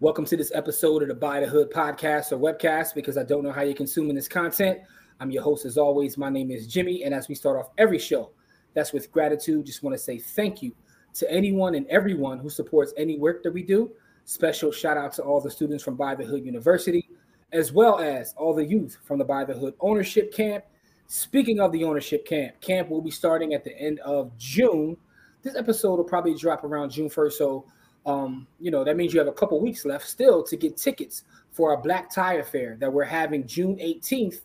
Welcome to this episode of the Buy the Hood podcast or webcast because I don't know how you're consuming this content. I'm your host, as always. My name is Jimmy. And as we start off every show, that's with gratitude. Just want to say thank you to anyone and everyone who supports any work that we do. Special shout out to all the students from Buy the Hood University, as well as all the youth from the Buy the Hood Ownership Camp. Speaking of the ownership camp, camp will be starting at the end of June. This episode will probably drop around June 1st. So um, you know, that means you have a couple weeks left still to get tickets for our black tie affair that we're having June 18th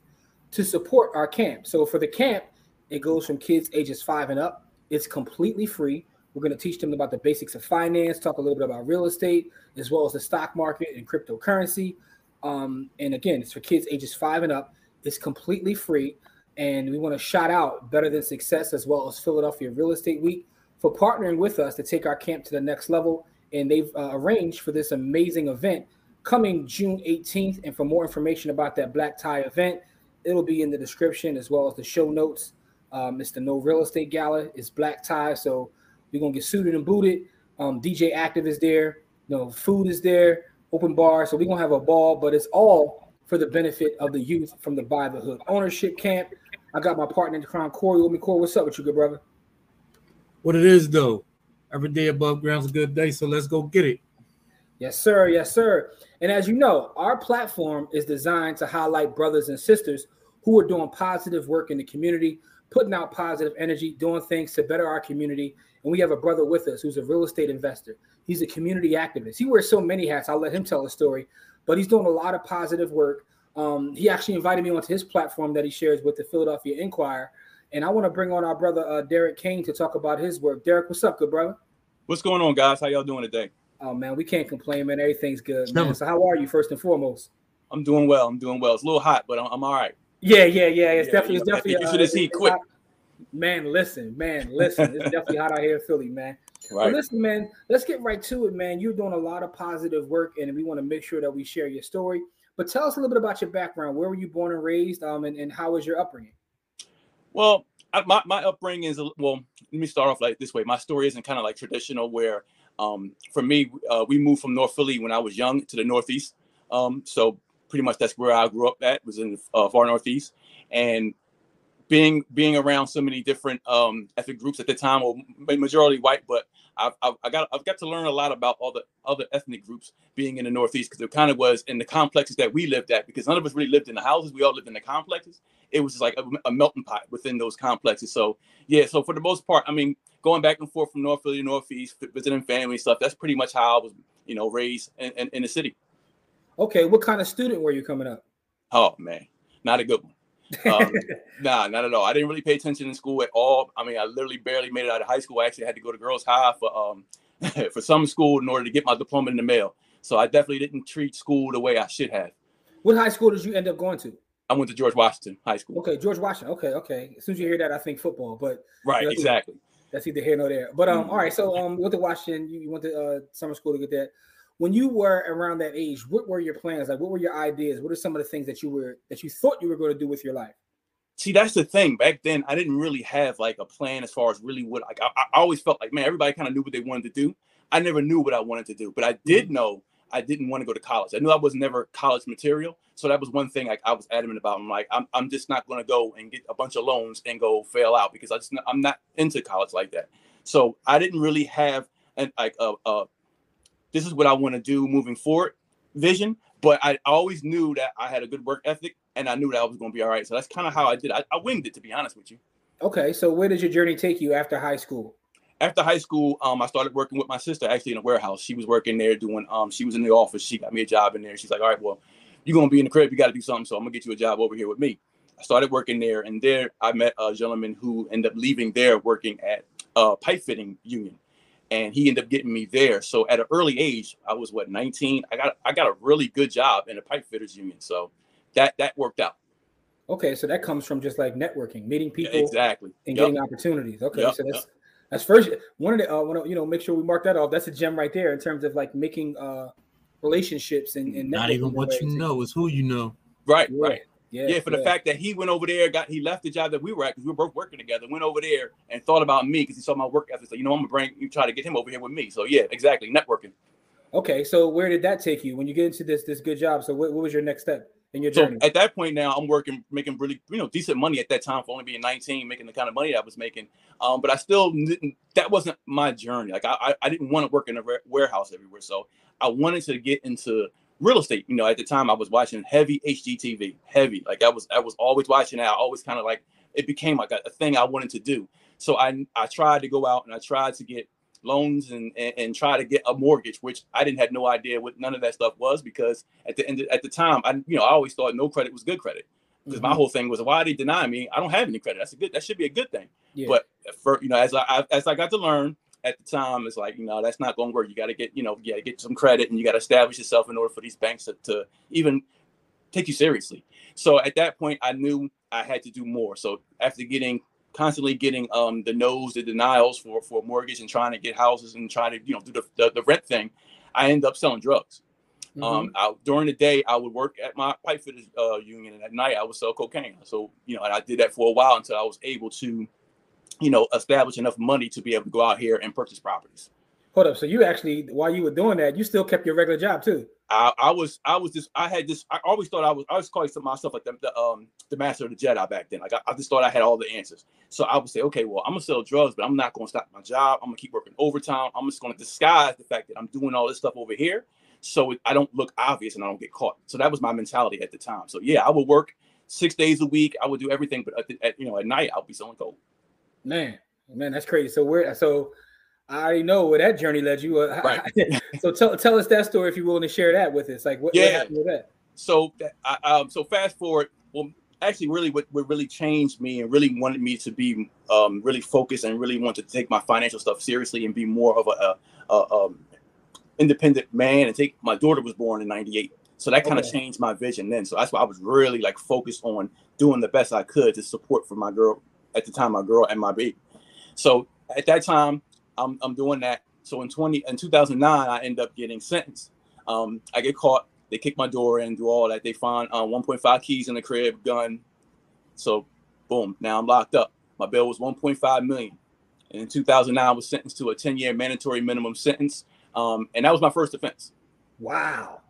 to support our camp. So for the camp, it goes from kids ages five and up. It's completely free. We're going to teach them about the basics of finance, talk a little bit about real estate, as well as the stock market and cryptocurrency. Um, and again, it's for kids ages five and up. It's completely free. And we want to shout out Better Than Success as well as Philadelphia Real Estate Week for partnering with us to take our camp to the next level and they've uh, arranged for this amazing event coming June 18th. And for more information about that black tie event, it'll be in the description as well as the show notes. Um, it's the No Real Estate Gala. It's black tie, so we're gonna get suited and booted. Um, DJ Active is there. You know, food is there. Open bar. So we're gonna have a ball, but it's all for the benefit of the youth from the Buy the Hood ownership camp. I got my partner in crime, Corey. With me, Corey. What's up with you, good brother? What it is, though every day above ground's a good day. So let's go get it. Yes, sir. Yes, sir. And as you know, our platform is designed to highlight brothers and sisters who are doing positive work in the community, putting out positive energy, doing things to better our community. And we have a brother with us who's a real estate investor. He's a community activist. He wears so many hats. I'll let him tell a story, but he's doing a lot of positive work. Um, he actually invited me onto his platform that he shares with the Philadelphia Inquirer. And I want to bring on our brother uh, Derrick Cain to talk about his work. Derrick, what's up, good brother? What's going on, guys? How y'all doing today? Oh man, we can't complain, man. Everything's good, man. So how are you, first and foremost? I'm doing well. I'm doing well. It's a little hot, but I'm, I'm all right. Yeah, yeah, yeah. It's yeah, definitely, it's definitely. You should have seen quick. Hot. Man, listen, man, listen. It's definitely hot out here in Philly, man. Right. But listen, man. Let's get right to it, man. You're doing a lot of positive work, and we want to make sure that we share your story. But tell us a little bit about your background. Where were you born and raised, um, and, and how was your upbringing? Well, My my upbringing is well. Let me start off like this way. My story isn't kind of like traditional, where um, for me, uh, we moved from North Philly when I was young to the Northeast. Um, so pretty much that's where I grew up at was in the uh, far Northeast, and being being around so many different um, ethnic groups at the time, well, majority white, but I've, I've, I got I've got to learn a lot about all the other ethnic groups being in the Northeast because it kind of was in the complexes that we lived at because none of us really lived in the houses. We all lived in the complexes. It was just like a, a melting pot within those complexes. So yeah, so for the most part, I mean, going back and forth from North Philly to Northeast, visiting family stuff. That's pretty much how I was, you know, raised in, in, in the city. Okay, what kind of student were you coming up? Oh man, not a good one. Um, nah, not at all. I didn't really pay attention in school at all. I mean, I literally barely made it out of high school. I actually had to go to girls' high for um for some school in order to get my diploma in the mail. So I definitely didn't treat school the way I should have. What high school did you end up going to? I went to George Washington High School. Okay, George Washington. Okay, okay. As soon as you hear that, I think football. But right, exactly. That's either here nor there. But um, mm-hmm. all right. So um, went to Washington. You, you went to uh, summer school to get that. When you were around that age, what were your plans? Like, what were your ideas? What are some of the things that you were that you thought you were going to do with your life? See, that's the thing. Back then, I didn't really have like a plan as far as really what like I, I always felt like man, everybody kind of knew what they wanted to do. I never knew what I wanted to do, but I did mm-hmm. know I didn't want to go to college. I knew I was never college material, so that was one thing like I was adamant about. I'm like, I'm, I'm just not going to go and get a bunch of loans and go fail out because I just I'm not into college like that. So I didn't really have an like a, a this is what I want to do moving forward vision, but I always knew that I had a good work ethic and I knew that I was going to be all right. So that's kind of how I did. I, I winged it to be honest with you. Okay, so where did your journey take you after high school? After high school, um, I started working with my sister actually in a warehouse. She was working there doing um, she was in the office. She got me a job in there. She's like, all right, well, you're gonna be in the crib. You got to do something. So I'm gonna get you a job over here with me. I started working there, and there I met a gentleman who ended up leaving there working at a pipe fitting union. And he ended up getting me there. So at an early age, I was what 19. I got I got a really good job in a pipe fitters union. So that that worked out. Okay, so that comes from just like networking, meeting people, yeah, exactly, and yep. getting opportunities. Okay, yep, so that's yep. that's first. One of the uh, want to you know make sure we mark that off. That's a gem right there in terms of like making uh relationships and, and not even what you know is who you know. Right, yeah. right. Yeah, yeah, for the fact that he went over there, got he left the job that we were at because we were both working together. Went over there and thought about me because he saw my work ethic. So you know, I'm gonna bring you try to get him over here with me. So yeah, exactly, networking. Okay, so where did that take you when you get into this this good job? So what, what was your next step in your journey? So at that point now, I'm working, making really you know decent money at that time for only being 19, making the kind of money that I was making. Um, but I still didn't. That wasn't my journey. Like I I, I didn't want to work in a warehouse everywhere. So I wanted to get into real estate. You know, at the time I was watching heavy HGTV, heavy. Like I was, I was always watching that. I always kind of like it became like a, a, thing I wanted to do. So I, I tried to go out and I tried to get loans and, and, and try to get a mortgage, which I didn't have no idea what none of that stuff was because at the end of, at the time I, you know, I always thought no credit was good credit because mm-hmm. my whole thing was why they deny me? I don't have any credit. That's a good. That should be a good thing. Yeah. But for you know, as I as I got to learn, at the time it's like you know that's not going to work. You got to get you know you got to get some credit and you got to establish yourself in order for these banks to, to, even take you seriously. So at that point i knew i had to do more. So after getting constantly getting um the no's the denials for for mortgage and trying to get houses and trying to you know do the, the, the rent thing i ended up selling drugs. Mm-hmm. um I, during the day i would work at my pipe fitters uh, union and at night i would sell cocaine. So you know and i did that for a while until i was able to you know, establish enough money to be able to go out here and purchase properties. Hold up. So you actually, while you were doing that, you still kept your regular job too. I, I was, I was just, I had this. I always thought I was, I was calling myself like the, the, um, the master of the Jedi back then. Like I, I, just thought I had all the answers. So I would say, okay, well, I'm gonna sell drugs, but I'm not gonna stop my job. I'm gonna keep working overtime. I'm just gonna disguise the fact that I'm doing all this stuff over here, so I don't look obvious and I don't get caught. So that was my mentality at the time. So yeah, I would work six days a week. I would do everything, but at, the, at you know, at night I'll be selling coke. Man, Man, that's crazy. So where so I already know where that journey led you. Uh, right. so tell tell us that story if you're willing to share that with us. Like what, yeah. what happened with that? So I, um so fast forward. Well, actually, really what, what really changed me and really wanted me to be um really focused and really want to take my financial stuff seriously and be more of a, a, a um independent man and take my daughter was born in 98 so that kind of okay. changed my vision then so that's why i was really like focused on doing the best i could to support for my girl at the time my girl and my baby so at that time, I'm, I'm doing that. So in 20 in 2009, I end up getting sentenced. Um, I get caught. They kick my door in, do all that. They find uh, 1.5 keys in the crib, gun. So, boom. Now I'm locked up. My bail was 1.5 million. And in 2009, I was sentenced to a 10 year mandatory minimum sentence. Um, and that was my first offense. Wow.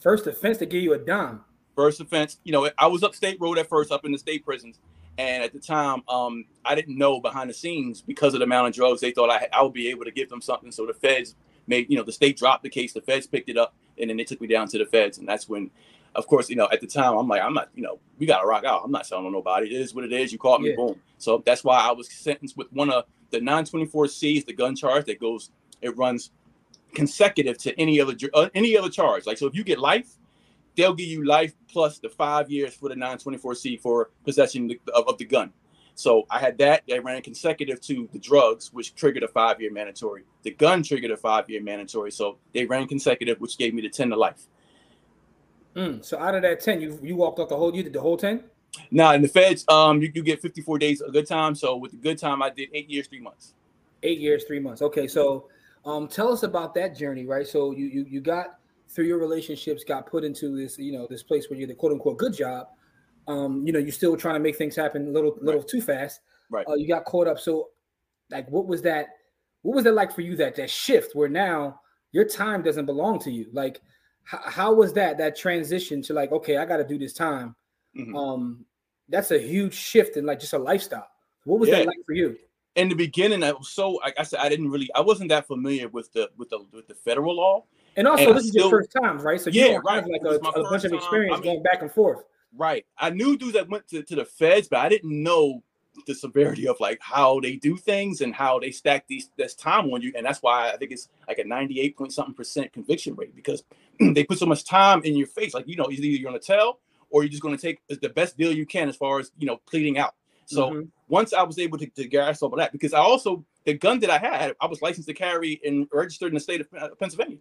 First offense to give you a dime. First offense. You know, I was upstate road at first, up in the state prisons. And at the time, um, I didn't know behind the scenes because of the amount of drugs. They thought I, I would be able to give them something. So the feds made, you know, the state dropped the case. The feds picked it up, and then they took me down to the feds. And that's when, of course, you know, at the time, I'm like, I'm not, you know, we got to rock out. I'm not selling on nobody. It is what it is. You caught me, yeah. boom. So that's why I was sentenced with one of the 924Cs, the gun charge that goes, it runs consecutive to any other uh, any other charge. Like so, if you get life, they'll give you life plus the five years for the 924C for possession of, of the gun. So I had that. They ran consecutive to the drugs, which triggered a five year mandatory. The gun triggered a five year mandatory. So they ran consecutive, which gave me the 10 to life. Mm, so out of that 10, you you walked off the whole, you did the whole 10? No, nah, in the feds, um, you, you get 54 days a good time. So with the good time, I did eight years, three months. Eight years, three months. Okay. So um, tell us about that journey, right? So you you you got through your relationships got put into this, you know, this place where you're the quote unquote good job. Um, you know, you're still trying to make things happen a little, little right. too fast. Right. Uh, you got caught up. So, like, what was that? What was that like for you? That that shift where now your time doesn't belong to you. Like, h- how was that? That transition to like, okay, I got to do this time. Mm-hmm. Um, that's a huge shift in like just a lifestyle. What was yeah. that like for you? In the beginning, I was so like I said, I didn't really, I wasn't that familiar with the with the with the federal law. And also, and this I is your first time, right? So you yeah, don't right. have like a, a bunch of experience I mean, going back and forth. Right. I knew dudes that went to, to the feds, but I didn't know the severity of like how they do things and how they stack these this time on you. And that's why I think it's like a 98 point something percent conviction rate because they put so much time in your face. Like, you know, either you're gonna tell or you're just gonna take the best deal you can as far as you know pleading out. So mm-hmm. once I was able to, to grasp all of that, because I also the gun that I had, I was licensed to carry and registered in the state of Pennsylvania.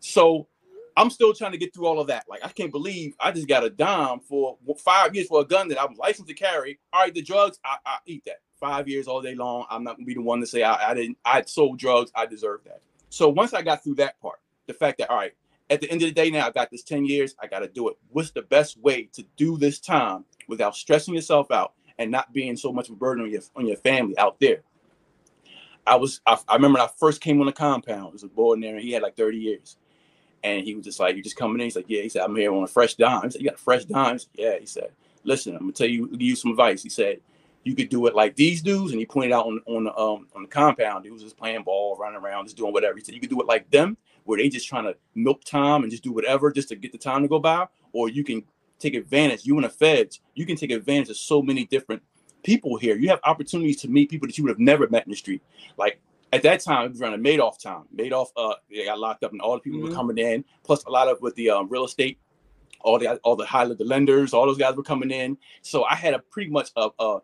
So I'm still trying to get through all of that. Like I can't believe I just got a dime for five years for a gun that I was licensed to carry. All right, the drugs, I, I eat that. Five years all day long. I'm not gonna be the one to say I, I didn't. I sold drugs. I deserve that. So once I got through that part, the fact that all right, at the end of the day, now I got this 10 years, I got to do it. What's the best way to do this time without stressing yourself out and not being so much of a burden on your on your family out there? I was I, I remember when I first came on the compound, there was a boy in there and he had like 30 years. And he was just like, You're just coming in. He's like, Yeah. He said, I'm here on a fresh dime. He said, You got fresh dime? Said, yeah. He said, Listen, I'm gonna tell you, give you some advice. He said, You could do it like these dudes, and he pointed out on on the um on the compound, he was just playing ball, running around, just doing whatever. He said, You could do it like them, where they just trying to milk time and just do whatever just to get the time to go by, or you can take advantage, you and the feds, you can take advantage of so many different people here. You have opportunities to meet people that you would have never met in the street. Like at that time, it was around the Madoff time. Madoff, uh, they got locked up, and all the people mm-hmm. were coming in. Plus, a lot of with the um, real estate, all the all the high the lenders, all those guys were coming in. So I had a pretty much a, a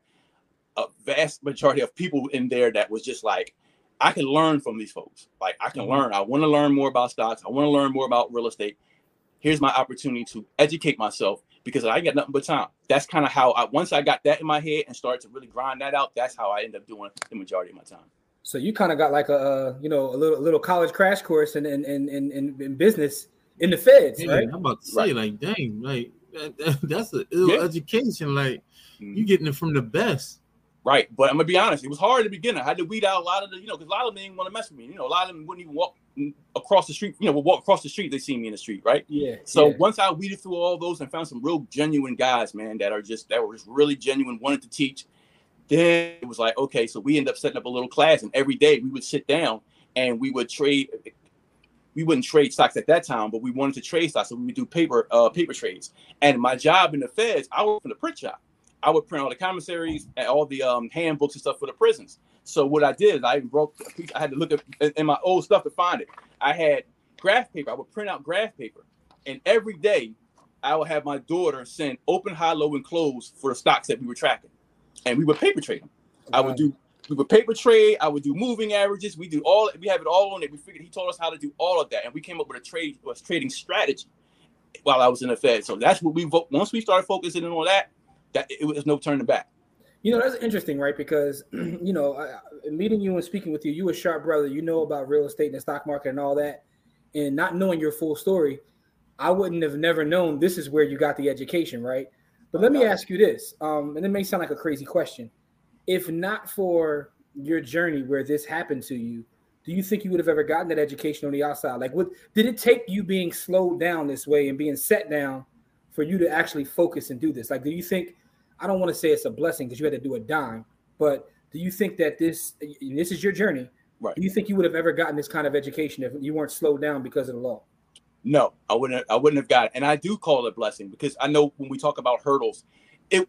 a vast majority of people in there that was just like, I can learn from these folks. Like I can mm-hmm. learn. I want to learn more about stocks. I want to learn more about real estate. Here's my opportunity to educate myself because I got nothing but time. That's kind of how I once I got that in my head and started to really grind that out. That's how I end up doing the majority of my time. So you kind of got like a you know a little a little college crash course in in in in, in business in the feds, yeah, right? I'm about to say right. like, dang, like that, that's an ill yeah. education. Like mm-hmm. you getting it from the best. Right, but I'm gonna be honest. It was hard to begin. I had to weed out a lot of the, you know, because a lot of them didn't want to mess with me. You know, a lot of them wouldn't even walk across the street. You know, would walk across the street. They see me in the street, right? Yeah. So yeah. once I weeded through all those and found some real genuine guys, man, that are just that were just really genuine, wanted to teach, then it was like, okay, so we end up setting up a little class, and every day we would sit down and we would trade. We wouldn't trade stocks at that time, but we wanted to trade stocks, so we would do paper uh, paper trades. And my job in the Feds, I worked in the print shop. I would print all the commissaries and all the um, handbooks and stuff for the prisons. So what I did is I broke. I had to look at in my old stuff to find it. I had graph paper. I would print out graph paper, and every day I would have my daughter send open, high, low, and close for the stocks that we were tracking and we would paper trade them. I would do we would paper trade. I would do moving averages. We do all. We have it all on it. We figured he told us how to do all of that, and we came up with a trade was trading strategy while I was in the Fed. So that's what we vote. Once we started focusing on that, that it was no turning back. You know that's interesting, right? Because you know, I, meeting you and speaking with you, you a sharp brother. You know about real estate and the stock market and all that, and not knowing your full story, I wouldn't have never known this is where you got the education, right? But let me ask you this, um, and it may sound like a crazy question. If not for your journey where this happened to you, do you think you would have ever gotten that education on the outside? Like, what did it take you being slowed down this way and being set down for you to actually focus and do this? Like, do you think? I don't want to say it's a blessing because you had to do a dime, but do you think that this this is your journey? Right. Do you think you would have ever gotten this kind of education if you weren't slowed down because of the law? No, I wouldn't. I wouldn't have got it, and I do call it a blessing because I know when we talk about hurdles, it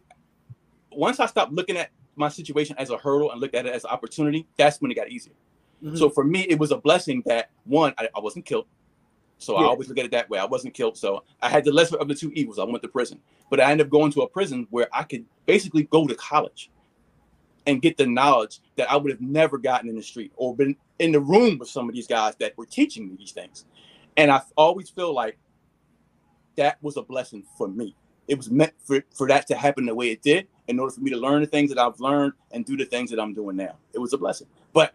once I stopped looking at my situation as a hurdle and looked at it as an opportunity, that's when it got easier. Mm-hmm. So for me, it was a blessing that one, I, I wasn't killed. So yeah. I always look at it that way. I wasn't killed. So I had the lesser of the two evils. I went to prison, but I ended up going to a prison where I could basically go to college and get the knowledge that I would have never gotten in the street or been in the room with some of these guys that were teaching me these things. And I always feel like that was a blessing for me. It was meant for, for that to happen the way it did in order for me to learn the things that I've learned and do the things that I'm doing now. It was a blessing. But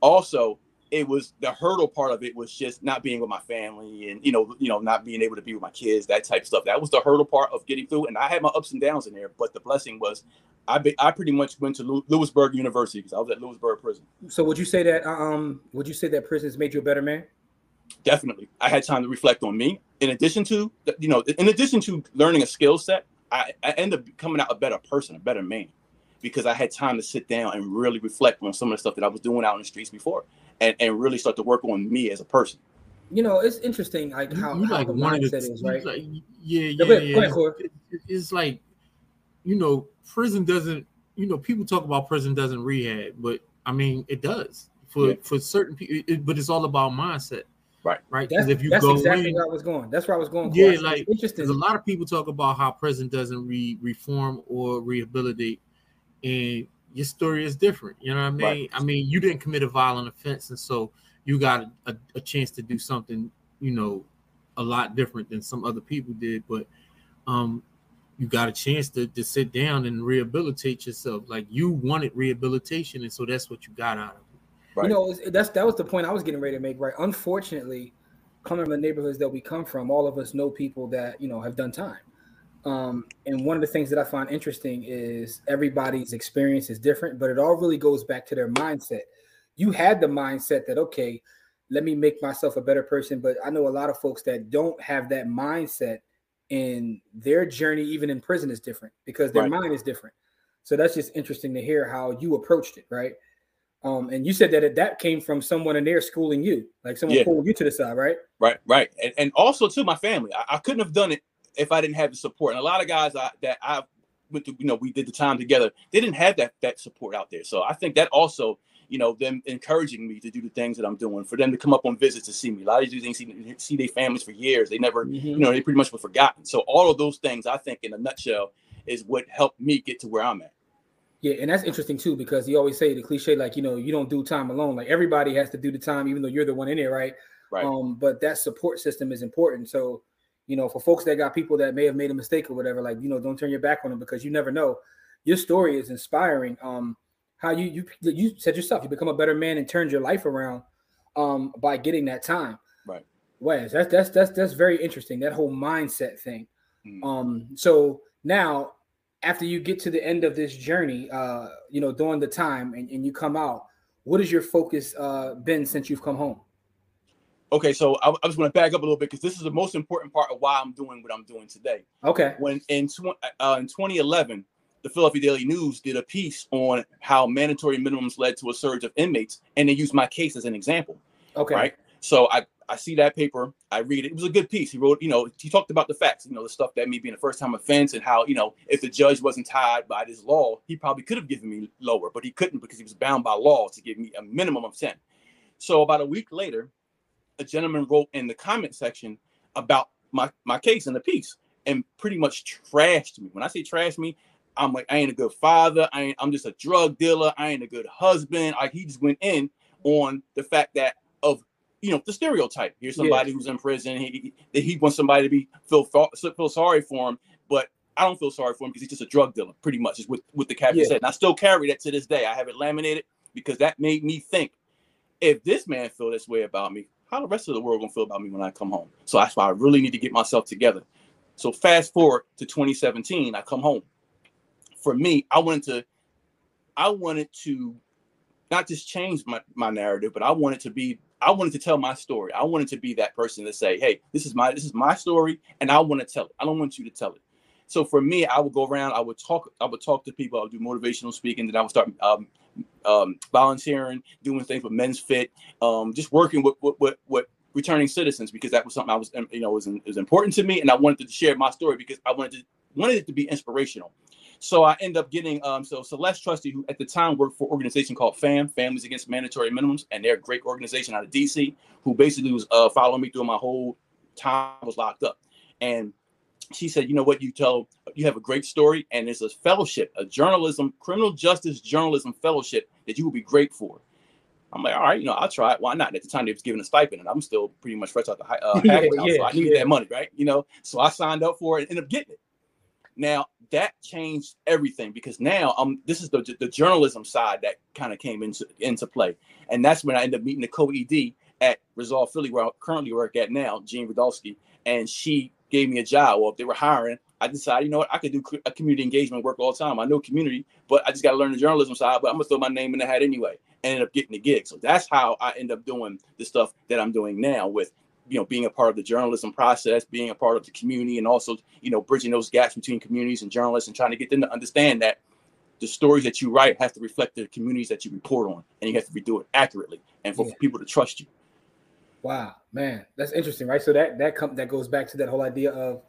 also it was the hurdle part of it was just not being with my family and you know, you know, not being able to be with my kids, that type of stuff. That was the hurdle part of getting through. And I had my ups and downs in there, but the blessing was I be, I pretty much went to Lewisburg University because I was at Lewisburg prison. So would you say that um would you say that prison has made you a better man? Definitely. I had time to reflect on me. In addition to you know in addition to learning a skill set I, I ended up coming out a better person a better man because i had time to sit down and really reflect on some of the stuff that i was doing out in the streets before and, and really start to work on me as a person. You know it's interesting like how, you, how like the mindset is right? like, yeah yeah, go yeah. Go ahead, it, it's like you know prison doesn't you know people talk about prison doesn't rehab but i mean it does. For yeah. for certain people it, but it's all about mindset Right. Right. Because if you that's go exactly in, where I was going. That's where I was going. Yeah, like interesting. A lot of people talk about how prison doesn't re- reform or rehabilitate, and your story is different. You know what I mean? Right. I mean, you didn't commit a violent offense, and so you got a, a, chance to do something, you know, a lot different than some other people did. But um, you got a chance to, to sit down and rehabilitate yourself. Like you wanted rehabilitation, and so that's what you got out of it. Right. You know, that's that was the point I was getting ready to make. Right. Unfortunately, coming from the neighborhoods that we come from, all of us know people that you know have done time. Um, and one of the things that I find interesting is everybody's experience is different, but it all really goes back to their mindset. You had the mindset that, okay, let me make myself a better person. But I know a lot of folks that don't have that mindset, and their journey, even in prison, is different because their right. mind is different. So that's just interesting to hear how you approached it, right? Um, and you said that that came from someone in there schooling you, like someone yeah. pulling you to the side, right? Right, right, and, and also to my family. I, I couldn't have done it if I didn't have the support. And a lot of guys I, that I went to, you know, we did the time together, they didn't have that that support out there. So I think that also, you know, them encouraging me to do the things that I'm doing, for them to come up on visits to see me. A lot of these things see, see their families for years. They never, mm-hmm. you know, they pretty much were forgotten. So all of those things, I think, in a nutshell, is what helped me get to where I'm at. Yeah, and that's interesting too because you always say the cliche like you know you don't do time alone. Like everybody has to do the time, even though you're the one in there, right? Right. Um, but that support system is important. So you know, for folks that got people that may have made a mistake or whatever, like you know, don't turn your back on them because you never know. Your story is inspiring. Um, how you you you said yourself, you become a better man and turned your life around, um, by getting that time. Right. Wes, that's that's that's that's very interesting. That whole mindset thing. Mm. Um, so now after you get to the end of this journey, uh, you know, during the time and, and you come out, what has your focus uh been since you've come home? Okay, so I, I just want to back up a little bit because this is the most important part of why I'm doing what I'm doing today. Okay. When in tw- uh, in 2011, the Philadelphia Daily News did a piece on how mandatory minimums led to a surge of inmates, and they used my case as an example. Okay. Right. So I I see that paper, I read it. It was a good piece. He wrote, you know, he talked about the facts, you know, the stuff that me being a first time offense and how, you know, if the judge wasn't tied by this law, he probably could have given me lower, but he couldn't because he was bound by law to give me a minimum of 10. So about a week later, a gentleman wrote in the comment section about my my case and the piece and pretty much trashed me. When I say trashed me, I'm like I ain't a good father. I ain't, I'm just a drug dealer. I ain't a good husband. Like he just went in on the fact that of you know the stereotype. Here's somebody yeah. who's in prison. He, he he wants somebody to be feel feel sorry for him, but I don't feel sorry for him because he's just a drug dealer. Pretty much is what what the captain yeah. said. And I still carry that to this day. I have it laminated because that made me think if this man feel this way about me, how the rest of the world gonna feel about me when I come home? So that's why I really need to get myself together. So fast forward to 2017, I come home. For me, I wanted to, I wanted to not just change my, my narrative, but I wanted to be, I wanted to tell my story. I wanted to be that person to say, hey, this is my this is my story, and I want to tell it. I don't want you to tell it. So for me, I would go around, I would talk, I would talk to people, I would do motivational speaking, then I would start um, um, volunteering, doing things with Men's Fit, um, just working with, with, with, with, returning citizens because that was something I was, you know, was, was important to me, and I wanted to share my story because I wanted to wanted it to be inspirational. So I end up getting um, so Celeste Trusty, who at the time worked for an organization called FAMM, Families Against Mandatory Minimums, and they're a great organization out of DC, who basically was uh, following me through my whole time I was locked up, and she said, you know what, you tell you have a great story, and it's a fellowship, a journalism, criminal justice journalism fellowship that you will be great for. I'm like, all right, you know, I'll try it. Why not? At the time, they was giving a stipend, and I'm still pretty much fresh out the high, uh, yeah, yeah, so I needed yeah. that money, right? You know, so I signed up for it and ended up getting it. Now that changed everything because now um this is the the journalism side that kind of came into into play, and that's when I ended up meeting the co-ed at Resolve Philly, where I currently work at now, Jean Rudovsky, and she gave me a job. Well, if they were hiring, I decided, you know what, I could do a community engagement work all the time. I know community, but I just got to learn the journalism side. But I'm gonna throw my name in the hat anyway, and up getting the gig. So that's how I end up doing the stuff that I'm doing now with, you know, being a part of the journalism process, being a part of the community, and also, you know, bridging those gaps between communities and journalists, and trying to get them to understand that the stories that you write have to reflect the communities that you report on, and you have to do it accurately, and for, yeah. people to trust you. Wow, man, that's interesting, right? So that that com- that goes back to that whole idea of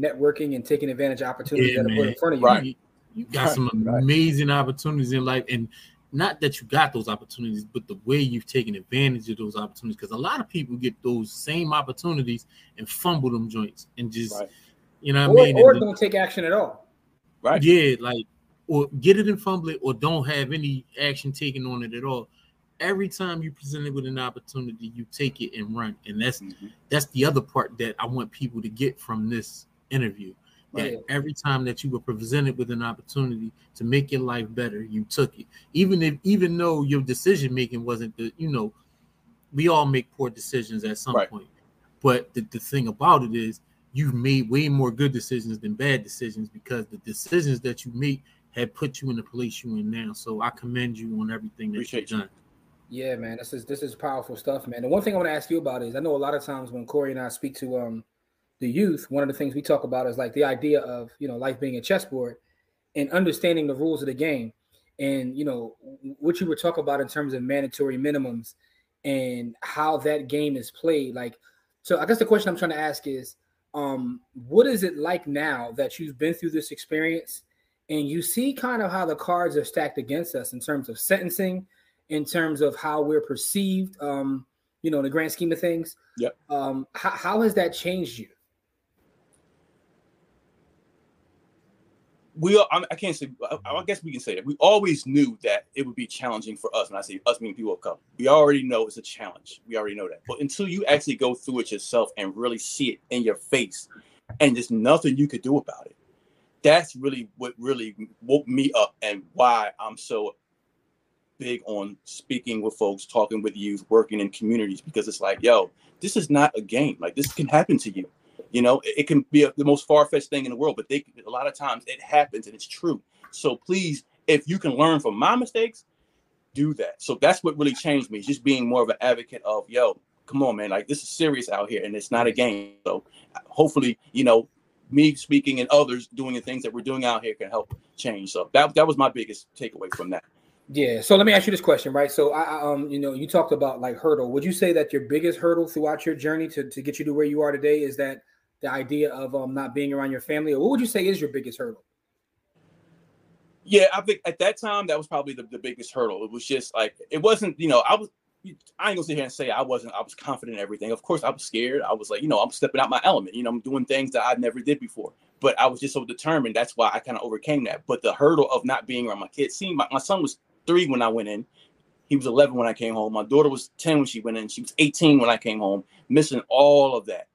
networking and taking advantage of opportunities yeah, that are put in front of you. Right. You, got some amazing opportunities in life, and not that you got those opportunities, but the way you've taken advantage of those opportunities. Because a lot of people get those same opportunities and fumble them joints and just, right. you know, what I mean, or, or don't take action at all. Right? Yeah, like or get it and fumble it or don't have any action taken on it at all. Every time you present it with an opportunity, you take it and run. And that's mm-hmm. that's the other part that I want people to get from this interview. That right. every time that you were presented with an opportunity to make your life better, you took it. Even if even though your decision making wasn't the, you know, we all make poor decisions at some right. point. But the, the thing about it is you've made way more good decisions than bad decisions because the decisions that you make had put you in the place you're in now. So I commend you on everything that Appreciate you've done. Yeah, man, this is this is powerful stuff, man. The one thing I want to ask you about is I know a lot of times when Corey and I speak to um the youth, one of the things we talk about is like the idea of you know life being a chessboard and understanding the rules of the game. And you know what you were talking about in terms of mandatory minimums and how that game is played. Like, so I guess the question I'm trying to ask is, um, what is it like now that you've been through this experience and you see kind of how the cards are stacked against us in terms of sentencing, in terms of how we're perceived, um, you know, in the grand scheme of things. Yep. Um, how, how has that changed you? We I, I can't say I, mm-hmm. guess we can say that. We always knew that it would be challenging for us and i say us meaning people of color. We already know it's a challenge. We already know that. But until you actually go through it yourself and really see it in your face and there's nothing you could do about it that's really what really woke me up and why I'm so big on speaking with folks, talking with youth, working in communities because it's like, yo, this is not a game. Like this can happen to you. You know, it, it can be a, the most far fetched thing in the world, but they a lot of times it happens and it's true. So please, if you can learn from my mistakes, do that. So that's what really changed me, just being more of an advocate of, yo, come on, man, like this is serious out here and it's not a game. So hopefully, you know, me speaking and others doing the things that we're doing out here can help change. So that that was my biggest takeaway from that. Yeah. So let me ask you this question, right? So I um you know you talked about like hurdle. Would you say that your biggest hurdle throughout your journey to, to get you to where you are today is that the idea of um not being around your family, or what would you say is your biggest hurdle? Yeah, I think at that time that was probably the, the biggest hurdle. It was just like it wasn't, you know, I was I ain't gonna sit here and say I wasn't. I was confident in everything. Of course, I was scared. I was like, you know, I'm stepping out my element. You know, I'm doing things that I never did before. But I was just so determined. That's why I kind of overcame that. But the hurdle of not being around my kids. See, my, my son was three when I went in. He was 11 when I came home. My daughter was 10 when she went in. She was 18 when I came home. Missing all of that.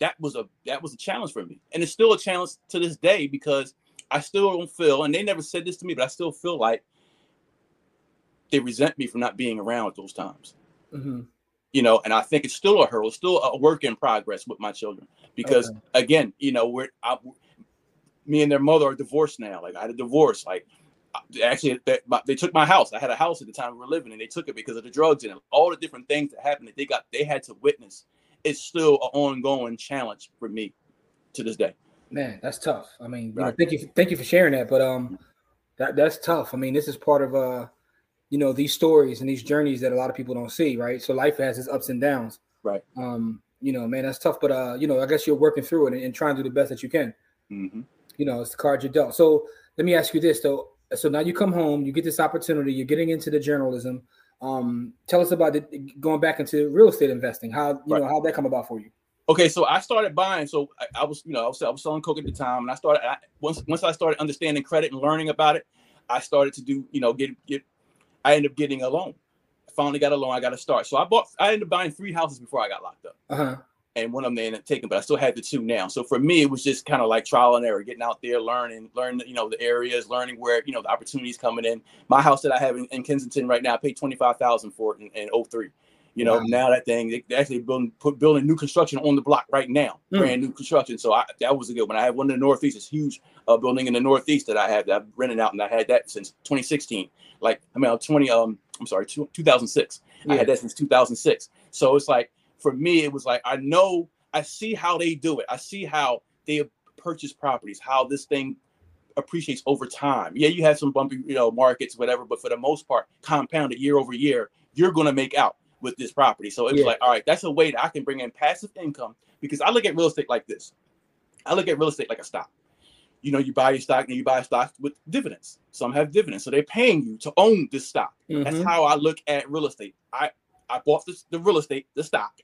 That was a that was a challenge for me, and it's still a challenge to this day because I still don't feel. And they never said this to me, but I still feel like they resent me for not being around at those times. Mm-hmm. You know, and I think it's still a hurdle, still a work in progress with my children because okay. again, you know, we're I, me and their mother are divorced now. Like I had a divorce. Like actually, they, they, took my house. I had a house at the time we were living, and they took it because of the drugs and all the different things that happened that they got. They had to witness. It's still an ongoing challenge for me to this day. Man, that's tough. I mean, right. know, thank you, thank you for sharing that. But um, that that's tough. I mean, this is part of uh you know these stories and these journeys that a lot of people don't see right so life has its ups and downs right um you know man that's tough but uh you know i guess you're working through it and, and trying to do the best that you can mm-hmm. you know it's the card you're dealt so let me ask you this though so now you come home you get this opportunity you're getting into the journalism um tell us about it going back into real estate investing how you right. know how that come about for you okay so i started buying so I, I, was you know I was, I was selling coke at the time and i started I, once once i started understanding credit and learning about it i started to do you know get get I ended up getting a loan. I finally got a loan. I got to start. So I bought. I ended up buying three houses before I got locked up. Uh-huh. And one of them they ended up taking, but I still had the two now. So for me, it was just kind of like trial and error, getting out there, learning, learning, you know, the areas, learning where you know the opportunities coming in. My house that I have in, in Kensington right now, I paid twenty five thousand for it in, in 03. You know, wow. now that thing they actually building put building new construction on the block right now, mm. brand new construction. So I, that was a good one. I had one in the Northeast, it's huge uh, building in the Northeast that I had that I've rented out, and I had that since 2016. Like I mean, 20 um I'm sorry, two, 2006. Yeah. I had that since 2006. So it's like for me, it was like I know I see how they do it. I see how they purchase properties, how this thing appreciates over time. Yeah, you have some bumpy, you know, markets, whatever, but for the most part, compounded year over year, you're gonna make out with this property. So it was yeah. like, all right, that's a way that I can bring in passive income because I look at real estate like this. I look at real estate like a stock you know, you buy your stock and you buy stock with dividends. Some have dividends, so they're paying you to own this stock. Mm-hmm. That's how I look at real estate. I I bought this, the real estate, the stock,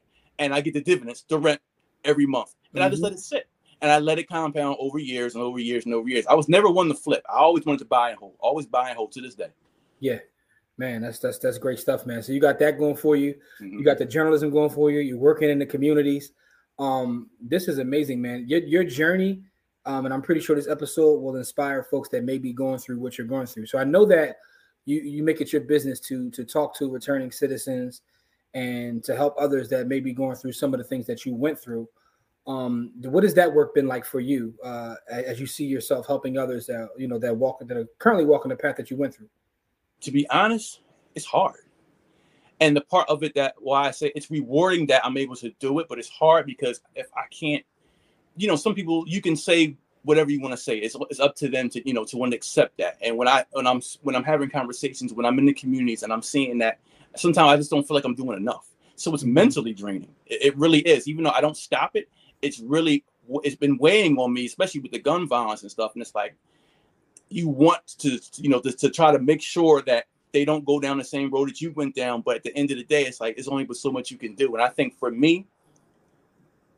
and I get the dividends the rent every month, and mm-hmm. I just mm-hmm. let it sit. and I let it compound over years and over years and over years. I was never one to flip. I always wanted to buy and hold, always buy and hold to this day. Yeah, man, that's that's that's great stuff, man. So you got that going for you. Mm-hmm. You got the journalism going for you. You're working in the communities. Um, this is amazing, man. Your your journey, um, and I'm pretty sure this episode will inspire folks that may be going through what you're going through. So I know that you you make it your business to to talk to returning citizens and to help others that may be going through some of the things that you went through. Um, what has that work been like for you uh, as you see yourself helping others that you know that walk that are currently walking the path that you went through? To be honest, it's hard. And the part of it that why I say it's rewarding that I'm able to do it, but it's hard because if I can't, you know, some people you can say whatever you want to say. It's, it's up to them to you know to want to accept that. And when I when I'm when I'm having conversations, when I'm in the communities, and I'm seeing that sometimes I just don't feel like I'm doing enough. So it's mm-hmm. mentally draining. It, it really is. Even though I don't stop it, it's really it's been weighing on me, especially with the gun violence and stuff. And it's like you want to you know to, to try to make sure that they don't go down the same road that you went down. But at the end of the day, it's like it's only but so much you can do. And I think for me,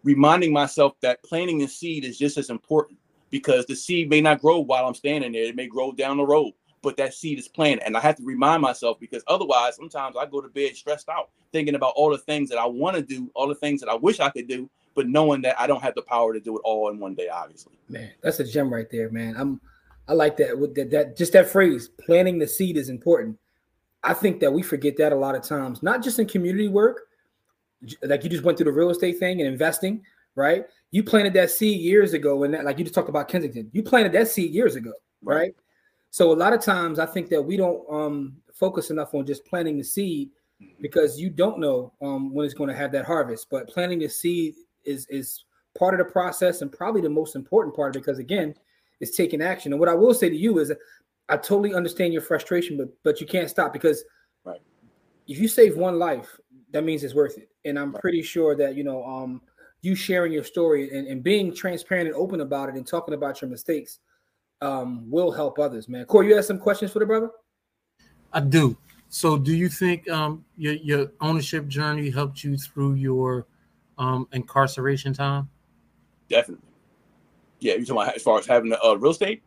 reminding myself that planting the seed is just as important because the seed may not grow while I'm standing there. It may grow down the road, but that seed is planted. And I have to remind myself because otherwise, sometimes I go to bed stressed out, thinking about all the things that I want to do, all the things that I wish I could do, but knowing that I don't have the power to do it all in one day, obviously. Man, that's a gem right there, man. I'm I like that with that, that just that phrase, planting the seed is important. I think that we forget that a lot of times, not just in community work, like you just went through the real estate thing and investing, right? You planted that seed years ago, and that, like you just talked about Kensington, you planted that seed years ago, right? right? So a lot of times, I think that we don't um, focus enough on just planting the seed mm-hmm. because you don't know um, when it's going to have that harvest. But planting the seed is is part of the process and probably the most important part because again, it's taking action. And what I will say to you is, I totally understand your frustration, but but you can't stop because right. if you save one life, that means it's worth it. And I'm right. pretty sure that you know, um, you sharing your story and, and being transparent and open about it and talking about your mistakes um, will help others, man. Corey, you have some questions for the brother? I do. So, do you think um, your your ownership journey helped you through your um, incarceration time? Definitely. Yeah, you talking about as far as having a uh, real estate?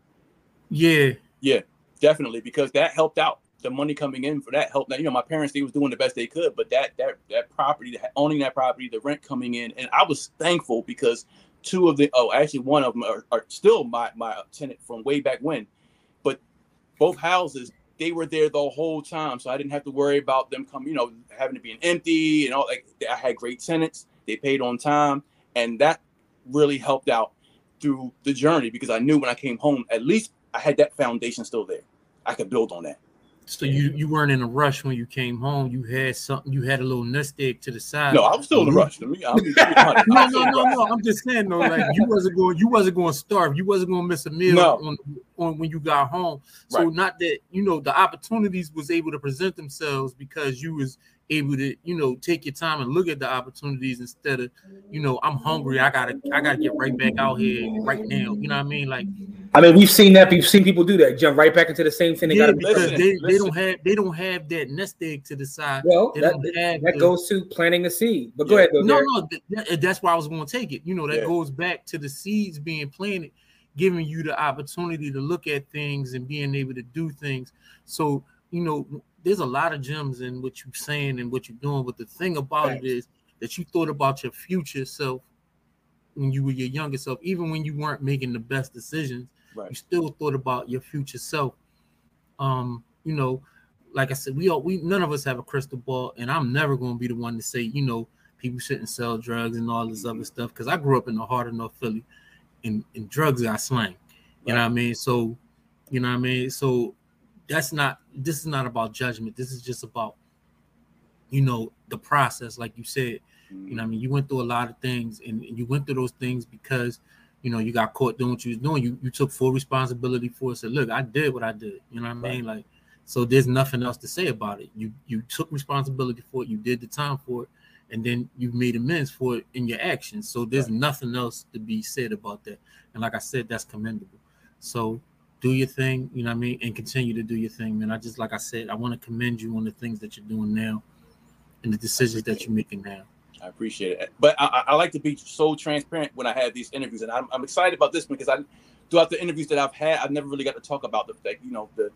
Yeah. Yeah, definitely, because that helped out. The money coming in for that helped. Now, you know, my parents they was doing the best they could, but that that that property, owning that property, the rent coming in, and I was thankful because two of the oh, actually one of them are, are still my my tenant from way back when, but both houses they were there the whole time, so I didn't have to worry about them coming, you know, having to be an empty and all. Like I had great tenants, they paid on time, and that really helped out through the journey because I knew when I came home, at least I had that foundation still there. I could build on that. So you you weren't in a rush when you came home. You had something. You had a little nest egg to the side. No, I was still in a mm-hmm. rush. I mean, I no, no, no, no. I'm just saying though, like you wasn't going. You wasn't going to starve. You wasn't going to miss a meal no. on, on when you got home. So right. not that you know the opportunities was able to present themselves because you was able to you know take your time and look at the opportunities instead of you know i'm hungry i gotta i gotta get right back out here right now you know what i mean like i mean we've seen that we've seen people do that jump right back into the same thing they yeah, because listen, they, listen. they don't have they don't have that nest egg to the side well that, that the, goes to planting the seed but go ahead though, no no that, eh, that's why i was going to take it you know that yeah. goes back to the seeds being planted giving you the opportunity to look at things and being able to do things so you know there's a lot of gems in what you're saying and what you're doing. But the thing about Thanks. it is that you thought about your future self when you were your younger self, even when you weren't making the best decisions, right. you still thought about your future self. Um, you know, like I said, we all we none of us have a crystal ball, and I'm never gonna be the one to say, you know, people shouldn't sell drugs and all this mm-hmm. other stuff because I grew up in the heart of North Philly and, and drugs got slang. You know what I mean? So, you know what I mean? So that's not this is not about judgment. This is just about you know the process, like you said. You know, I mean, you went through a lot of things, and you went through those things because you know you got caught doing what you was doing. You you took full responsibility for it. Said, look, I did what I did. You know what I mean? Like, so there's nothing else to say about it. You you took responsibility for it. You did the time for it, and then you made amends for it in your actions. So there's right. nothing else to be said about that. And like I said, that's commendable. So do your thing, you know what I mean, and continue to do your thing, man. I just like I said, I want to commend you on the things that you're doing now and the decisions that you're making now. I appreciate it. But I, I, like to be so transparent when I have these interviews, and I'm, I'm excited about this because I, throughout the interviews that I've had, I've never really got to talk about the, like, you know, the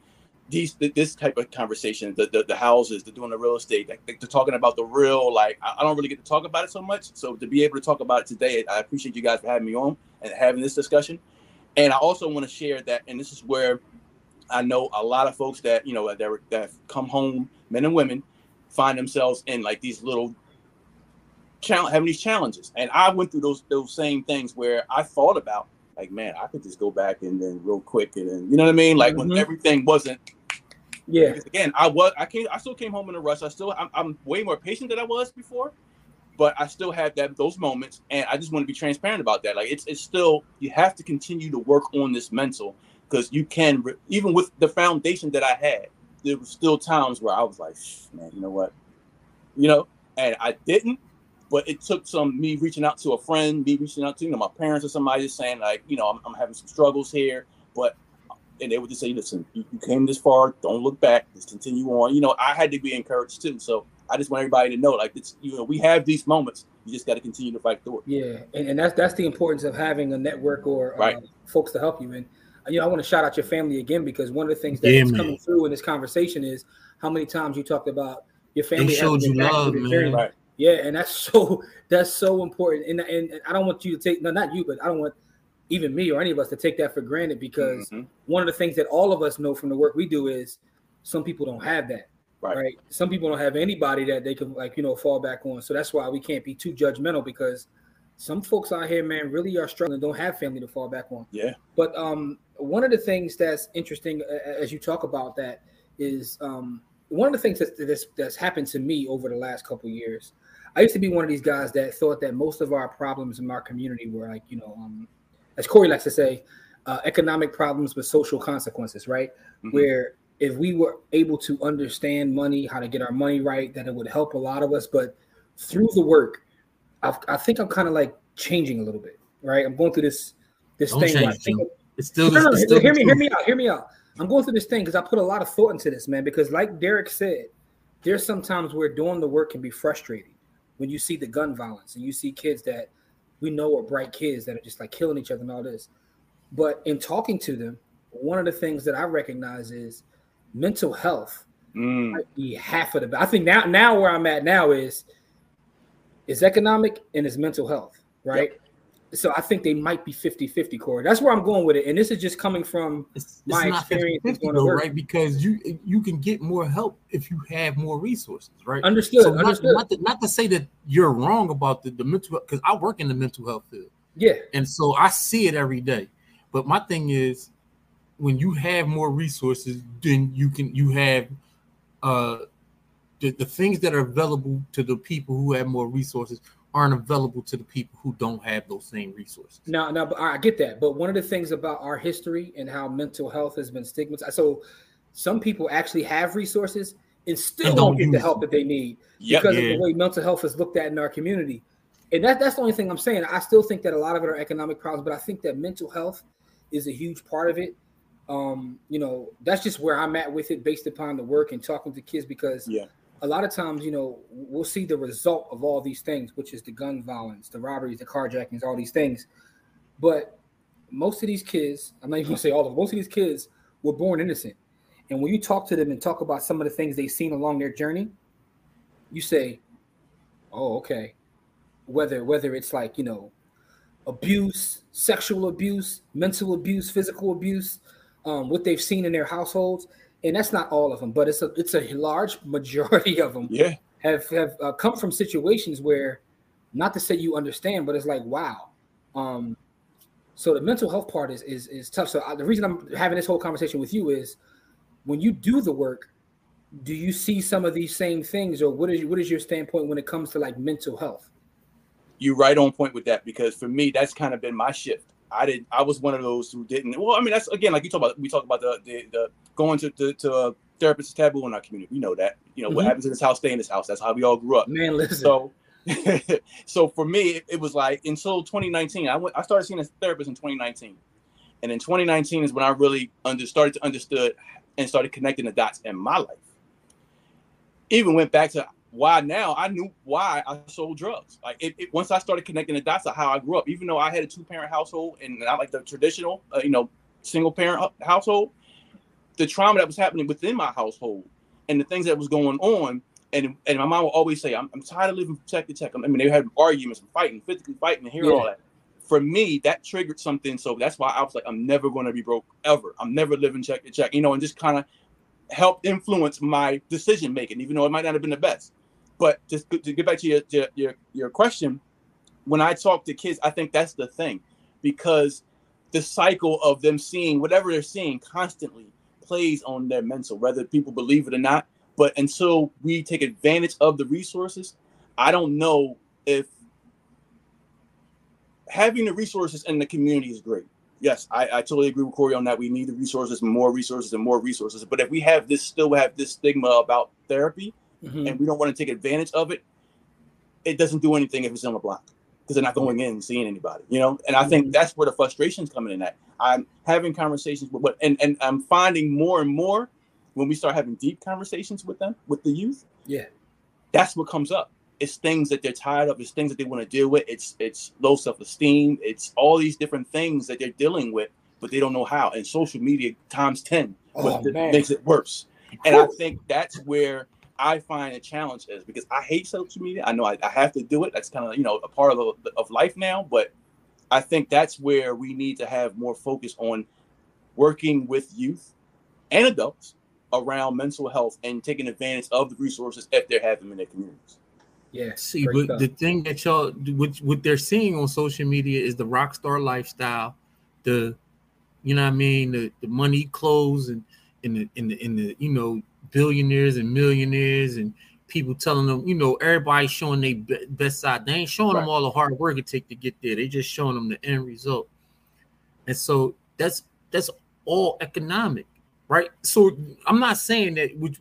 these this type of conversation, the the, the houses, the doing the real estate, like, they're talking about the real. Like I, I don't really get to talk about it so much. So to be able to talk about it today, I appreciate you guys for having me on and having this discussion. And I also want to share that, and this is where I know a lot of folks that you know that that come home, men and women, find themselves in like these little challenge having these challenges. And I went through those those same things where I thought about like, man, I could just go back and then real quick and then you know what I mean? Like mm-hmm. when everything wasn't yeah. Again, I was I came I still came home in a rush. I still I'm, I'm way more patient than I was before, but I still had that those moments, and I just want to be transparent about that. Like it's it's still you have to continue to work on this mental because you can even with the foundation that I had, there were still times where I was like, man, you know what, you know, and I didn't, but it took some me reaching out to a friend, me reaching out to you know my parents or somebody just saying like, you know, I'm, I'm having some struggles here, but and they would just say, listen, you, you, came this far, don't look back, just continue on. You know, I had to be encouraged too. So I just want everybody to know, like, it's you know, we have these moments. You just got to continue to fight through it. Yeah, and, and that's that's the importance of having a network or uh, right. uh, folks to help you. And you know, I want to shout out your family again because one of the things that's yeah, coming through in this conversation is how many times you talked about your family. They showed you love, man. Right. Yeah, and that's so that's so important. And, and, and I don't want you to take no, not you, but I don't want even me or any of us to take that for granted because mm-hmm. one of the things that all of us know from the work we do is some people don't have that. Right. right. Some people don't have anybody that they can like, you know, fall back on. So that's why we can't be too judgmental because some folks out here, man, really are struggling, don't have family to fall back on. Yeah. But um one of the things that's interesting as you talk about that is um one of the things that's, that's, that's happened to me over the last couple years. I used to be one of these guys that thought that most of our problems in our community were like, you know, um, as Corey likes to say, uh, economic problems with social consequences, right? Mm-hmm. Where if we were able to understand money, how to get our money right, that it would help a lot of us. But through the work, I've, i think I'm kind of like changing a little bit, right? I'm going through this this Don't thing. Think, it's still, no, no, no, still hear me, hear me out, hear me out. I'm going through this thing because I put a lot of thought into this, man. Because like Derrick said, there's sometimes where doing the work can be frustrating when you see the gun violence and you see kids that we know are bright kids that are just like killing each other and all this. But in talking to them, one of the things that I recognize is mental health mm. might be half of the. I think now, now where I'm at now is is economic and is mental health, right? Yep so I think they might be 50-50 Corey. That's where I'm going with it. And this is just coming from it's, my it's experience 50 though, right? Because you you can get more help if you have more resources, right? Understood. So understood. Not, not, to, not to say that you're wrong about the, the mental because I work in the mental health field. Yeah. And so I see it every day. But my thing is when you have more resources, then you can you have uh the, the things that are available to the people who have more resources aren't available to the people who don't have those same resources. No, no, but I get that. But one of the things about our history and how mental health has been stigmatized. So some people actually have resources and still and don't, don't get the help that they need yep, because yeah. of the way mental health is looked at in our community. And that, that's the only thing I'm saying. I still think that a lot of it are economic problems, but I think that mental health is a huge part of it. Um, you know, that's just where I'm at with it based upon the work and talking to kids because yeah a lot of times, you know, we'll see the result of all these things, which is the gun violence, the robberies, the carjackings, all these things. But most of these kids, I'm not even gonna say all of them, most of these kids were born innocent. And when you talk to them and talk about some of the things they've seen along their journey, you say, Oh, okay. Whether whether it's like, you know, abuse, sexual abuse, mental abuse, physical abuse, um, what they've seen in their households, and that's not all of them, but it's a it's a large majority of them. Yeah, have have uh, come from situations where, not to say you understand, but it's like wow. Um, so the mental health part is is is tough. So I, the reason I'm having this whole conversation with you is, when you do the work, do you see some of these same things, or what is what is your standpoint when it comes to like mental health? You're right on point with that because for me that's kind of been my shift. I did. I was one of those who didn't. Well, I mean, that's again, like you talk about. We talk about the the, the going to to, to a therapist is taboo in our community. We know that. You know mm-hmm. what happens in this house, stay in this house. That's how we all grew up. Man, listen. So, so for me, it, it, was like until 2019. I went. I started seeing a therapist in 2019, and in 2019 is when I really under started to understood and started connecting the dots in my life. Even went back to why now I knew why I sold drugs. Like it, it, once I started connecting the dots of how I grew up, even though I had a two parent household and not like the traditional, uh, you know, single parent household, the trauma that was happening within my household and the things that was going on. And, and my mom would always say, I'm, I'm tired of living from check to check. I mean, they had arguments and fighting, physically fighting, and hearing yeah. all that. For me, that triggered something. So that's why I was like, I'm never going to be broke ever. I'm never living check to check, you know, and just kind of helped influence my decision making, even though it might not have been the best. But just to get back to your, your your question, when I talk to kids, I think that's the thing, because the cycle of them seeing whatever they're seeing constantly plays on their mental, whether people believe it or not. But until we take advantage of the resources, I don't know if having the resources in the community is great. Yes, I, I totally agree with Corey on that. We need the resources, more resources, and more resources. But if we have this, still have this stigma about therapy, mm-hmm. and we don't want to take advantage of it, it doesn't do anything if it's on the block because they're not going in and seeing anybody, you know. And I think mm-hmm. that's where the frustration's coming in. At I'm having conversations with, but and and I'm finding more and more when we start having deep conversations with them, with the youth. Yeah, that's what comes up. It's things that they're tired of. It's things that they want to deal with. It's it's low self esteem. It's all these different things that they're dealing with, but they don't know how. And social media times ten oh, makes it worse. And I think that's where I find a challenge is because I hate social media. I know I, I have to do it. That's kind of you know a part of the, of life now. But I think that's where we need to have more focus on working with youth and adults around mental health and taking advantage of the resources if they have them in their communities. Yeah. See, but stuff. the thing that y'all what what they're seeing on social media is the rock star lifestyle, the you know what I mean, the, the money clothes and in the in the in the you know billionaires and millionaires and people telling them, you know, everybody showing their best side. They ain't showing right. them all the hard work it take to get there. They just showing them the end result. And so that's that's all economic, right? So I'm not saying that. What,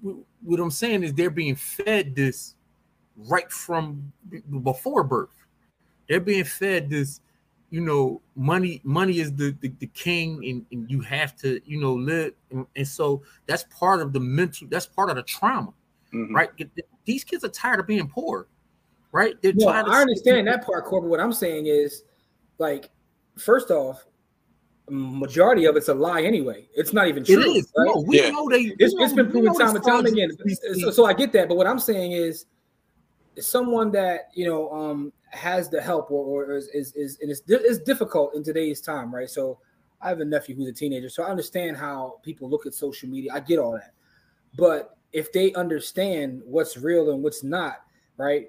what I'm saying is they're being fed this right from before birth. They're being fed this you know, money money is the the, the king, and, and, you have to you know live, and, and, so that's part of the mental. That's part of the trauma, mm-hmm. right? These kids are tired of being poor, right? They're well, I understand that part, Corbin. What I'm saying is, like, first off, majority of it's a lie anyway. It's not even true. It is. Right? No, we yeah. know they. It's, know, it's been proven time and time again. So, so I get that, but what I'm saying is, someone that you know um has the help or, or is, is, is and it's, it's difficult in today's time, right? So I have a nephew who's a teenager, so I understand how people look at social media. I get all that. But if they understand what's real and what's not, right?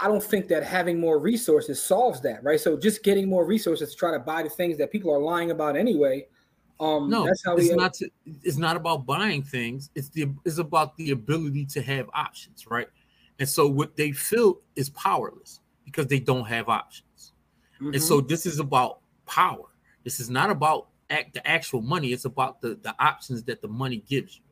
I don't think that having more resources solves that, right? So just getting more resources to try to buy the things that people are lying about anyway. Um, no, that's how it's not. To, it's not about buying things. It's the. It's about the ability to have options, right? And so what they feel is powerless because they don't have options. Mm-hmm. And so this is about power. This is not about act, the actual money. It's about the, the options that the money gives you.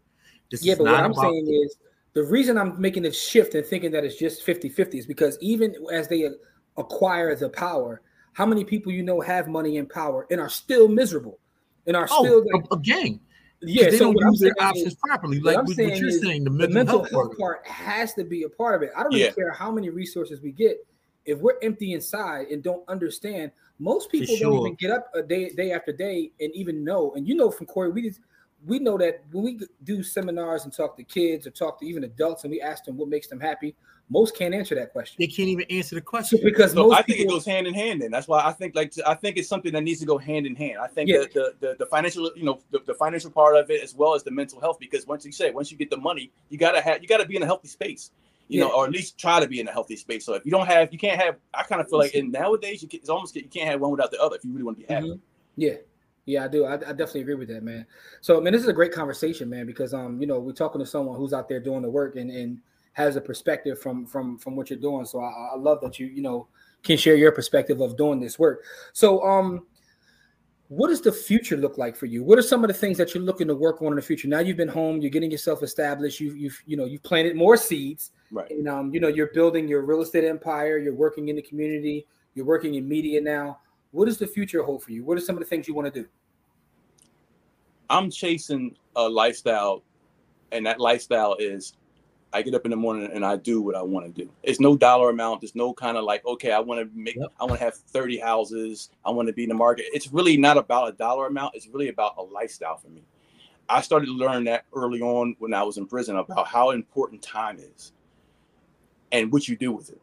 This yeah, but what I'm saying the, is the reason I'm making this shift and thinking that it's just 50 50 is because even as they acquire the power, how many people you know have money and power and are still miserable and are oh, still like, a, a gang? Yeah, they so don't use their options is, properly. Like what, what you're saying, the mental, the mental health, health part, part has to be a part of it. I don't yeah. even care how many resources we get if we're empty inside and don't understand, most people sure. don't even get up a day day after day and even know. And you know from Corey, we just, we know that when we do seminars and talk to kids or talk to even adults and we ask them what makes them happy, most can't answer that question. They can't even answer the question because so I think people, it goes hand in hand. Then that's why I think like I think it's something that needs to go hand in hand. I think yeah. the, the, the financial you know the, the, financial part of it as well as the mental health because once you say once you get the money, you gotta have you gotta be in a healthy space you yeah. know, or at least try to be in a healthy space. So if you don't have, you can't have. I kind of feel like in nowadays, you can, it's almost you can't have one without the other if you really want to be happy. Mm-hmm. Yeah, yeah, I do. I, I, definitely agree with that, man. So I mean, this is a great conversation, man, because um, you know, we're talking to someone who's out there doing the work and and has a perspective from from from what you're doing. So I, I love that you you know can share your perspective of doing this work. So um what does the future look like for you? What are some of the things that you're looking to work on in the future? Now you've been home, you're getting yourself established, you've you've you know you've planted more seeds, right? And um, you know you're building your real estate empire, you're working in the community, you're working in media now. What does the future hold for you? What are some of the things you want to do? I'm chasing a lifestyle, and that lifestyle is I get up in the morning and I do what I want to do. It's no dollar amount. There's no kind of like, okay, I want to make, yep. I want to have 30 houses. I want to be in the market. It's really not about a dollar amount. It's really about a lifestyle for me. I started to learn that early on when I was in prison about how important time is and what you do with it.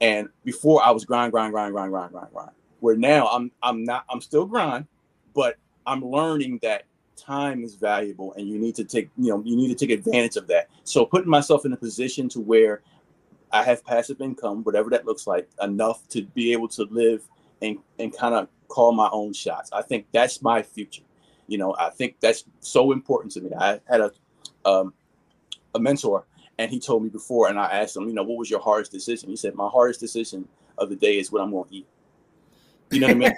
And before I was grind, grind, grind, grind, grind, grind, grind. Where now I'm I'm not I'm still grind, but I'm learning that time is valuable and you need to take you know you need to take advantage of that. So putting myself in a position to where i have passive income whatever that looks like enough to be able to live and and kind of call my own shots. I think that's my future. You know i think that's so important to me. I had a um, a mentor and he told me before and i asked him you know what was your hardest decision? He said my hardest decision of the day is what i'm going to eat you know what I mean?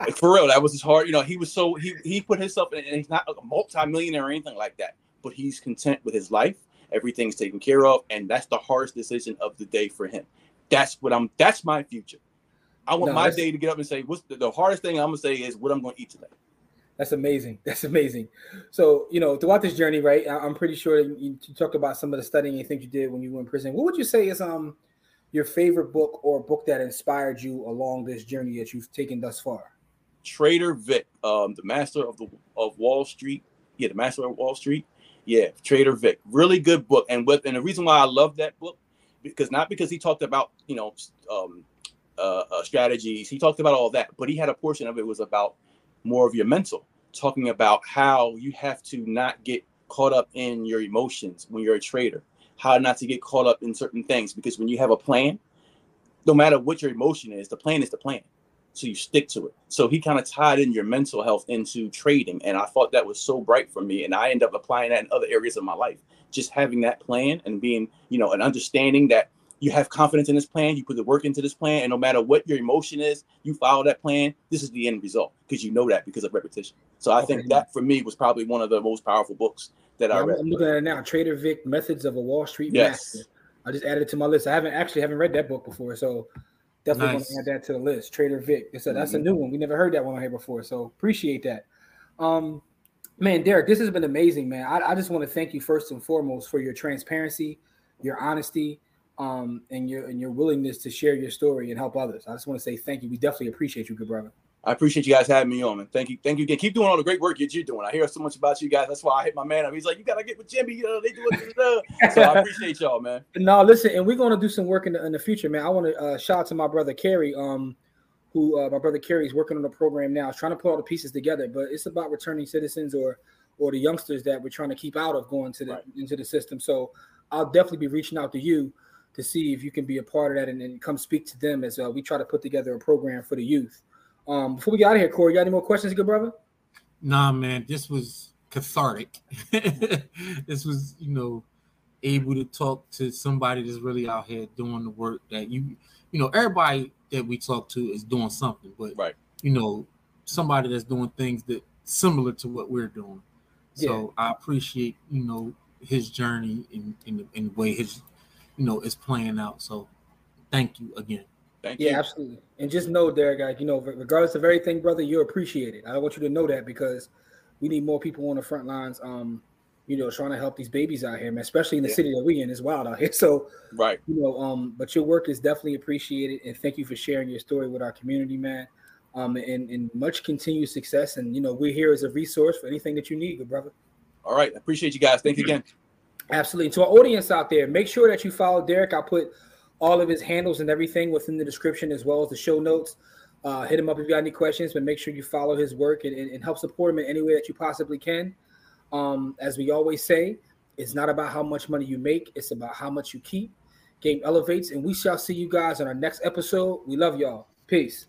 like for real, that was his heart. You know, he was so he he put himself in, and he's not a multi-millionaire or anything like that, but he's content with his life. Everything's taken care of, and that's the hardest decision of the day for him. That's what I'm. That's my future. I want no, my day to get up and say, "What's the, the hardest thing I'm gonna say is what I'm gonna eat today." That's amazing. That's amazing. So, you know, throughout this journey, right? I'm pretty sure you, you talked about some of the studying and things you did when you were in prison. What would you say is um your favorite book or book that inspired you along this journey that you've taken thus far? Trader Vic, um, the master of the of Wall Street. Yeah, the master of Wall Street. Yeah, Trader Vic. Really good book. And with and the reason why I love that book because not because he talked about you know um, uh, uh, strategies. He talked about all that, but he had a portion of it was about more of your mental, talking about how you have to not get caught up in your emotions when you're a trader how not to get caught up in certain things because when you have a plan, no matter what your emotion is, the plan is the plan. So you stick to it. So he kind of tied in your mental health into trading. And I thought that was so bright for me. And I end up applying that in other areas of my life. Just having that plan and being, you know, an understanding that you have confidence in this plan, you put the work into this plan, and no matter what your emotion is, you follow that plan. This is the end result because you know that because of repetition. So I think that for me was probably one of the most powerful books that yeah, I read. I'm looking at it now. Trader Vic: Methods of a Wall Street yes. Master. I just added it to my list. I haven't actually haven't read that book before, so definitely nice. want to add that to the list. Trader Vic. So that's mm-hmm. a new one. We never heard that one on here before, so appreciate that. Um, man, Derrick, this has been amazing, man. I, I just want to thank you first and foremost for your transparency, your honesty, um, and your and your willingness to share your story and help others. I just want to say thank you. We definitely appreciate you, good brother. I appreciate you guys having me on, man. Thank you, thank you again. Keep doing all the great work that you're doing. I hear so much about you guys. That's why I hit my man up. He's like, you gotta get with Jimmy. You know, they do it. so I appreciate y'all, man. No, listen, and we're gonna do some work in the, in the future, man. I want to uh, shout out to my brother Kerry, um, who uh, my brother Kerry is working on a program now, trying to put all the pieces together. But it's about returning citizens or or the youngsters that we're trying to keep out of going to the right. into the system. So I'll definitely be reaching out to you to see if you can be a part of that and, and come speak to them as uh, we try to put together a program for the youth. Um, before we get out of here, Corey, you got any more questions, good brother? Nah, man, this was cathartic. this was, you know, able to talk to somebody that's really out here doing the work that you, you know, everybody that we talk to is doing something, but right, you know, somebody that's doing things that similar to what we're doing. So yeah. I appreciate, you know, his journey in in the, in the way his, you know, is playing out. So thank you again. Thank yeah, you. absolutely. And just know, Derrick, like, you know, regardless of everything, brother, you're appreciated. I want you to know that because we need more people on the front lines, um, you know, trying to help these babies out here, man, especially in the yeah. city that we in. It's wild out here. So, right. You know, um, but your work is definitely appreciated. And thank you for sharing your story with our community, man. Um, and, and much continued success. And, you know, we're here as a resource for anything that you need, good brother. All right. I appreciate you guys. Thank you again. Absolutely. To our audience out there, make sure that you follow Derrick. I'll put all of his handles and everything within the description as well as the show notes. Uh, hit him up if you got any questions, but make sure you follow his work and, and, and help support him in any way that you possibly can. Um, as we always say, it's not about how much money you make, it's about how much you keep. Game elevates, and we shall see you guys on our next episode. We love y'all. Peace.